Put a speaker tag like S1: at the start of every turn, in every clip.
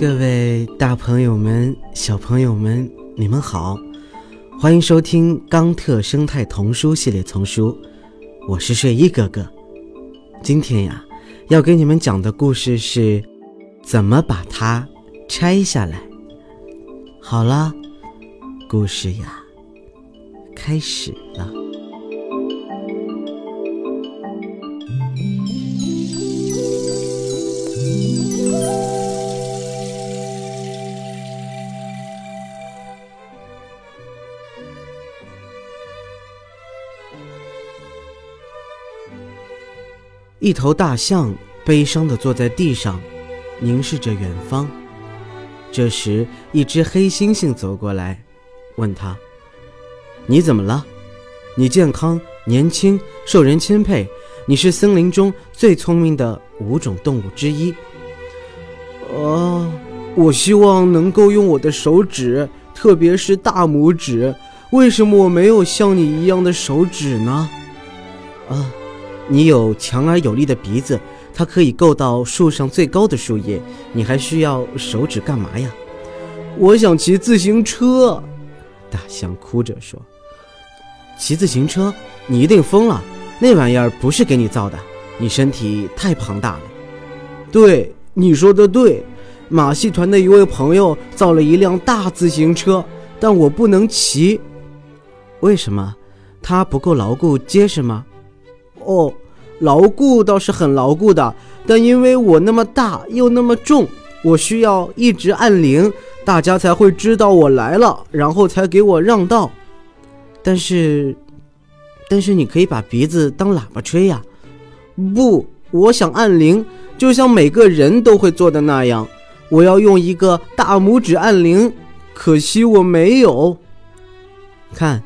S1: 各位大朋友们、小朋友们，你们好，欢迎收听《冈特生态童书系列丛书》，我是睡衣哥哥。今天呀，要给你们讲的故事是怎么把它拆下来。好了，故事呀，开始了。一头大象悲伤地坐在地上，凝视着远方。这时，一只黑猩猩走过来，问他：“你怎么了？你健康、年轻、受人钦佩，你是森林中最聪明的五种动物之一。”“
S2: 啊，我希望能够用我的手指，特别是大拇指。为什么我没有像你一样的手指呢？”“
S1: 啊。”你有强而有力的鼻子，它可以够到树上最高的树叶。你还需要手指干嘛呀？
S2: 我想骑自行车。
S1: 大象哭着说：“骑自行车？你一定疯了！那玩意儿不是给你造的。你身体太庞大了。”
S2: 对，你说的对。马戏团的一位朋友造了一辆大自行车，但我不能骑。
S1: 为什么？它不够牢固结实吗？
S2: 哦，牢固倒是很牢固的，但因为我那么大又那么重，我需要一直按铃，大家才会知道我来了，然后才给我让道。
S1: 但是，但是你可以把鼻子当喇叭吹呀。
S2: 不，我想按铃，就像每个人都会做的那样，我要用一个大拇指按铃，可惜我没有。
S1: 看，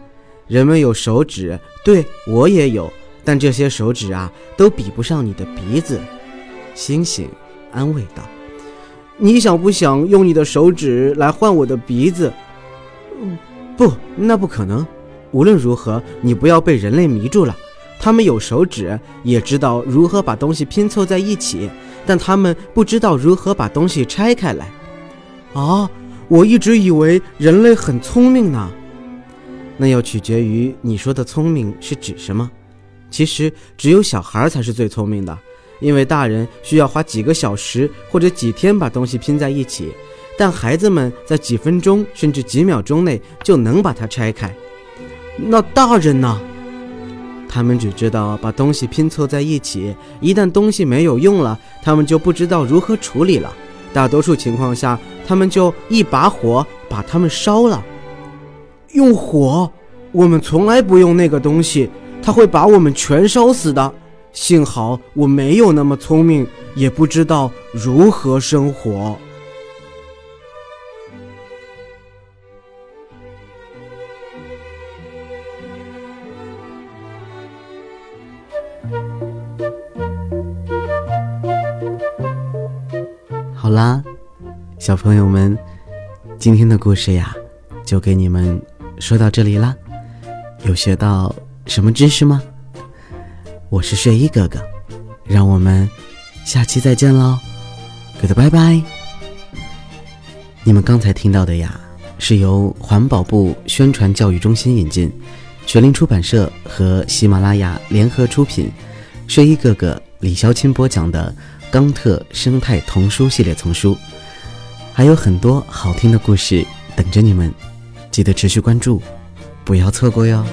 S1: 人们有手指，对我也有。但这些手指啊，都比不上你的鼻子。星星安慰道：“
S2: 你想不想用你的手指来换我的鼻子？”“
S1: 不，那不可能。无论如何，你不要被人类迷住了。他们有手指，也知道如何把东西拼凑在一起，但他们不知道如何把东西拆开来。”“
S2: 啊，我一直以为人类很聪明呢。”“
S1: 那要取决于你说的聪明是指什么。”其实只有小孩才是最聪明的，因为大人需要花几个小时或者几天把东西拼在一起，但孩子们在几分钟甚至几秒钟内就能把它拆开。
S2: 那大人呢？
S1: 他们只知道把东西拼凑在一起，一旦东西没有用了，他们就不知道如何处理了。大多数情况下，他们就一把火把它们烧了。
S2: 用火？我们从来不用那个东西。他会把我们全烧死的。幸好我没有那么聪明，也不知道如何生火。
S1: 好啦，小朋友们，今天的故事呀，就给你们说到这里啦。有学到。什么知识吗？我是睡衣哥哥，让我们下期再见喽，good 拜拜。你们刚才听到的呀，是由环保部宣传教育中心引进，学林出版社和喜马拉雅联合出品，睡衣哥哥李潇钦播讲的《冈特生态童书系列丛书》，还有很多好听的故事等着你们，记得持续关注，不要错过哟。